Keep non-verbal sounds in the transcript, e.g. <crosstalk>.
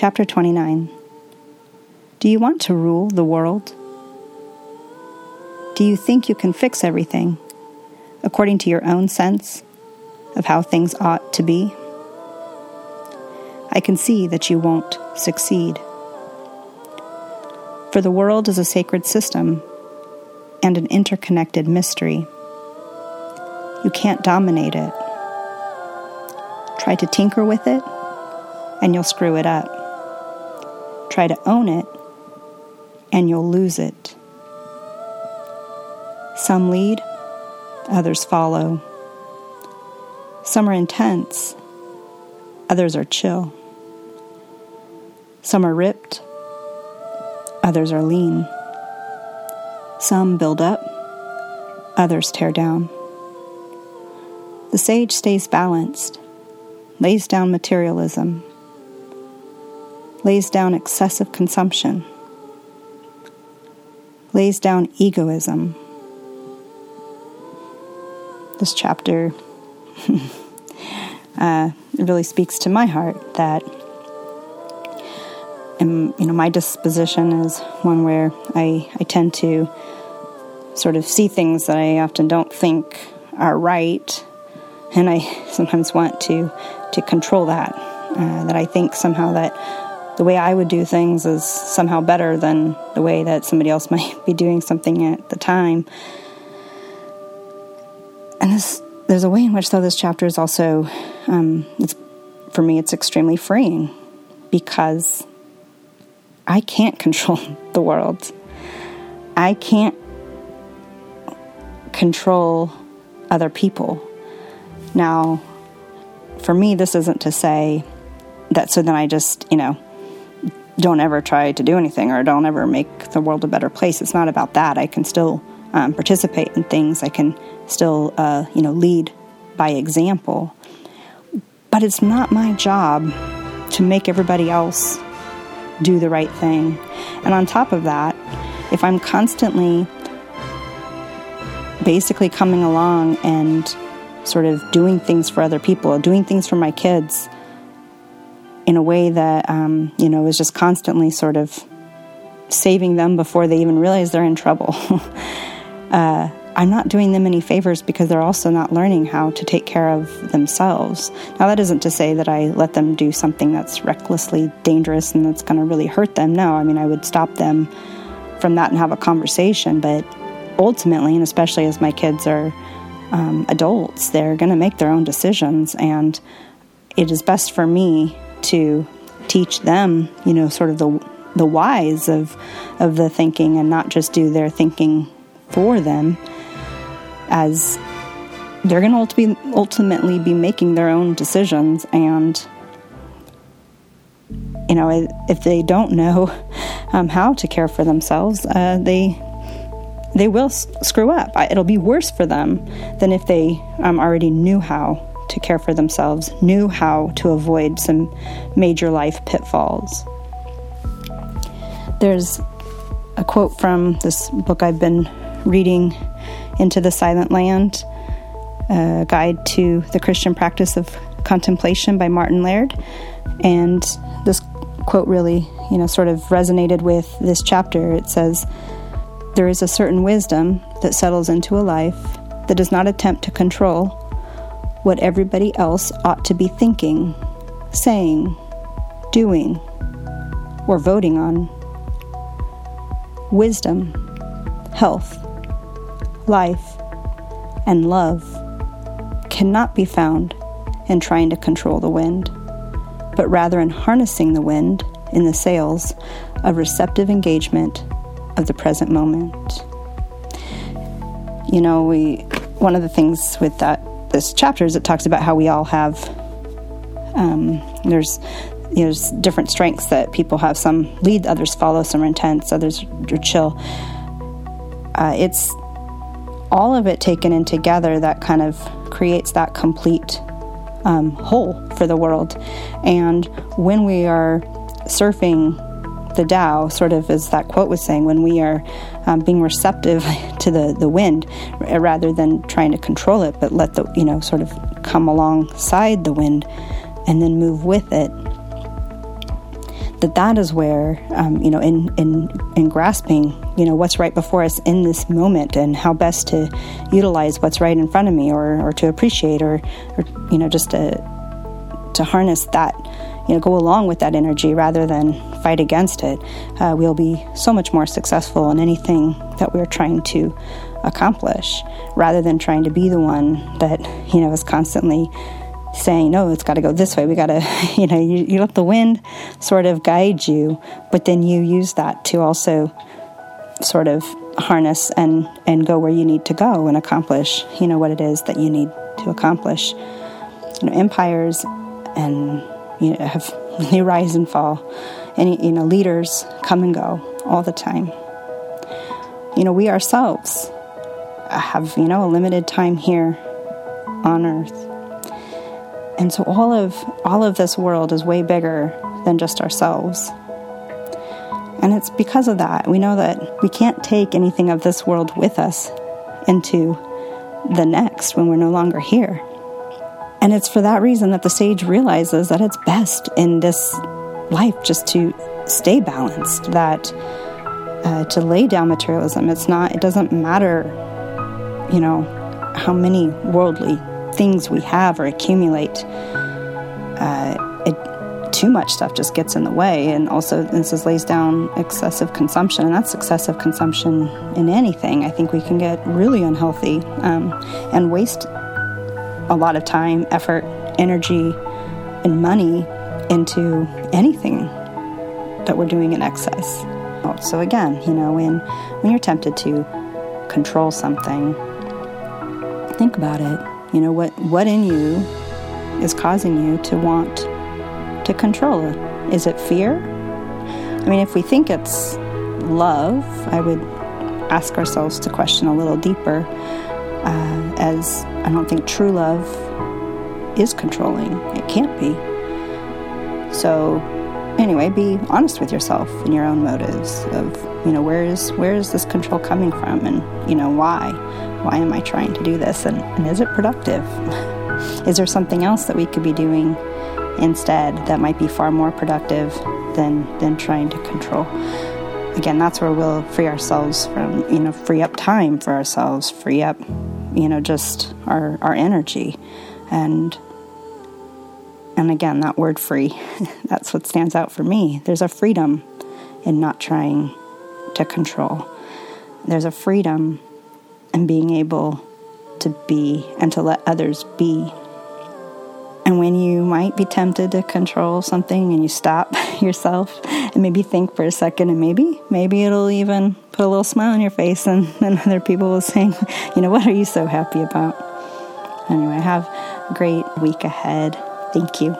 Chapter 29 Do you want to rule the world? Do you think you can fix everything according to your own sense of how things ought to be? I can see that you won't succeed. For the world is a sacred system and an interconnected mystery. You can't dominate it. Try to tinker with it, and you'll screw it up. Try to own it, and you'll lose it. Some lead, others follow. Some are intense, others are chill. Some are ripped, others are lean. Some build up, others tear down. The sage stays balanced, lays down materialism, lays down excessive consumption, lays down egoism. This chapter <laughs> uh, really speaks to my heart that and you know my disposition is one where I, I tend to sort of see things that I often don't think are right and I <laughs> sometimes want to to control that. Uh, that I think somehow that the way I would do things is somehow better than the way that somebody else <laughs> might be doing something at the time. And this, there's a way in which, though, this chapter is also, um, it's for me, it's extremely freeing because I can't <laughs> control the world. I can't control other people. Now, for me, this isn't to say that so then I just, you know, don't ever try to do anything or don't ever make the world a better place. It's not about that. I can still um, participate in things. I can still, uh, you know, lead by example. But it's not my job to make everybody else do the right thing. And on top of that, if I'm constantly basically coming along and sort of doing things for other people, doing things for my kids in a way that, um, you know, is just constantly sort of saving them before they even realize they're in trouble. <laughs> uh, I'm not doing them any favors because they're also not learning how to take care of themselves. Now, that isn't to say that I let them do something that's recklessly dangerous and that's going to really hurt them. No, I mean, I would stop them from that and have a conversation. But ultimately, and especially as my kids are um, adults. They're going to make their own decisions, and it is best for me to teach them, you know, sort of the the whys of of the thinking, and not just do their thinking for them, as they're going to ultimately be making their own decisions, and you know, if they don't know <laughs> um, how to care for themselves, uh, they they will screw up. It'll be worse for them than if they um, already knew how to care for themselves, knew how to avoid some major life pitfalls. There's a quote from this book I've been reading, Into the Silent Land, a guide to the Christian practice of contemplation by Martin Laird. And this quote really, you know, sort of resonated with this chapter. It says, there is a certain wisdom that settles into a life that does not attempt to control what everybody else ought to be thinking, saying, doing, or voting on. Wisdom, health, life, and love cannot be found in trying to control the wind, but rather in harnessing the wind in the sails of receptive engagement of the present moment. You know, we one of the things with that this chapter is it talks about how we all have um, there's you know, there's different strengths that people have. Some lead, others follow. Some are intense, others are chill. Uh, it's all of it taken in together that kind of creates that complete um, whole for the world. And when we are surfing the Tao, sort of as that quote was saying, when we are um, being receptive <laughs> to the, the wind rather than trying to control it, but let the, you know, sort of come alongside the wind and then move with it, that that is where um, you know in in in grasping you know what's right before us in this moment and how best to utilize what's right in front of me or or to appreciate or or you know just to to harness that you know go along with that energy rather than fight against it uh, we'll be so much more successful in anything that we're trying to accomplish rather than trying to be the one that you know is constantly saying, no, it's got to go this way. We got to, <laughs> you know, you, you let the wind sort of guide you, but then you use that to also sort of harness and, and go where you need to go and accomplish, you know, what it is that you need to accomplish. You know, empires and, you know, have, they rise and fall. And, you know, leaders come and go all the time. You know, we ourselves have, you know, a limited time here on earth and so all of all of this world is way bigger than just ourselves. And it's because of that we know that we can't take anything of this world with us into the next when we're no longer here. And it's for that reason that the sage realizes that it's best in this life just to stay balanced, that uh, to lay down materialism. It's not, it doesn't matter, you know, how many worldly things we have or accumulate, uh, it, too much stuff just gets in the way. And also, this is, lays down excessive consumption, and that's excessive consumption in anything. I think we can get really unhealthy um, and waste a lot of time, effort, energy, and money into anything that we're doing in excess. Oh, so again, you know, when when you're tempted to control something, think about it. You know, what, what in you is causing you to want to control it? Is it fear? I mean, if we think it's love, I would ask ourselves to question a little deeper, uh, as I don't think true love is controlling. It can't be. So, anyway, be honest with yourself and your own motives of, you know, where is where is this control coming from, and you know why why am I trying to do this? And, and is it productive? <laughs> is there something else that we could be doing instead that might be far more productive than, than trying to control? Again, that's where we'll free ourselves from, you know, free up time for ourselves, free up, you know, just our, our energy. And and again, that word free, <laughs> that's what stands out for me. There's a freedom in not trying to control. There's a freedom in being able to be and to let others be. And when you might be tempted to control something and you stop <laughs> yourself and maybe think for a second and maybe, maybe it'll even put a little smile on your face and <laughs> then other people will say, <laughs> you know, what are you so happy about? Anyway, have a great week ahead. Thank you.